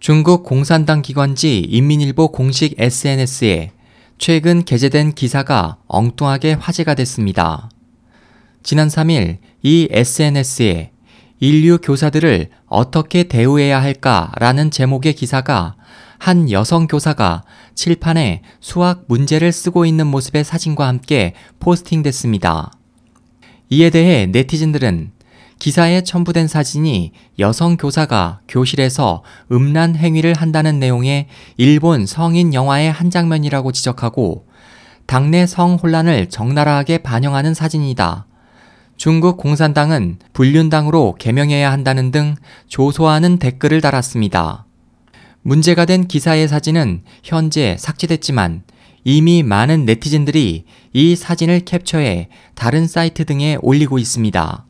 중국 공산당 기관지 인민일보 공식 SNS에 최근 게재된 기사가 엉뚱하게 화제가 됐습니다. 지난 3일 이 SNS에 인류 교사들을 어떻게 대우해야 할까라는 제목의 기사가 한 여성 교사가 칠판에 수학 문제를 쓰고 있는 모습의 사진과 함께 포스팅됐습니다. 이에 대해 네티즌들은 기사에 첨부된 사진이 여성 교사가 교실에서 음란 행위를 한다는 내용의 일본 성인 영화의 한 장면이라고 지적하고 당내 성 혼란을 적나라하게 반영하는 사진이다. 중국 공산당은 불륜당으로 개명해야 한다는 등 조소하는 댓글을 달았습니다. 문제가 된 기사의 사진은 현재 삭제됐지만 이미 많은 네티즌들이 이 사진을 캡처해 다른 사이트 등에 올리고 있습니다.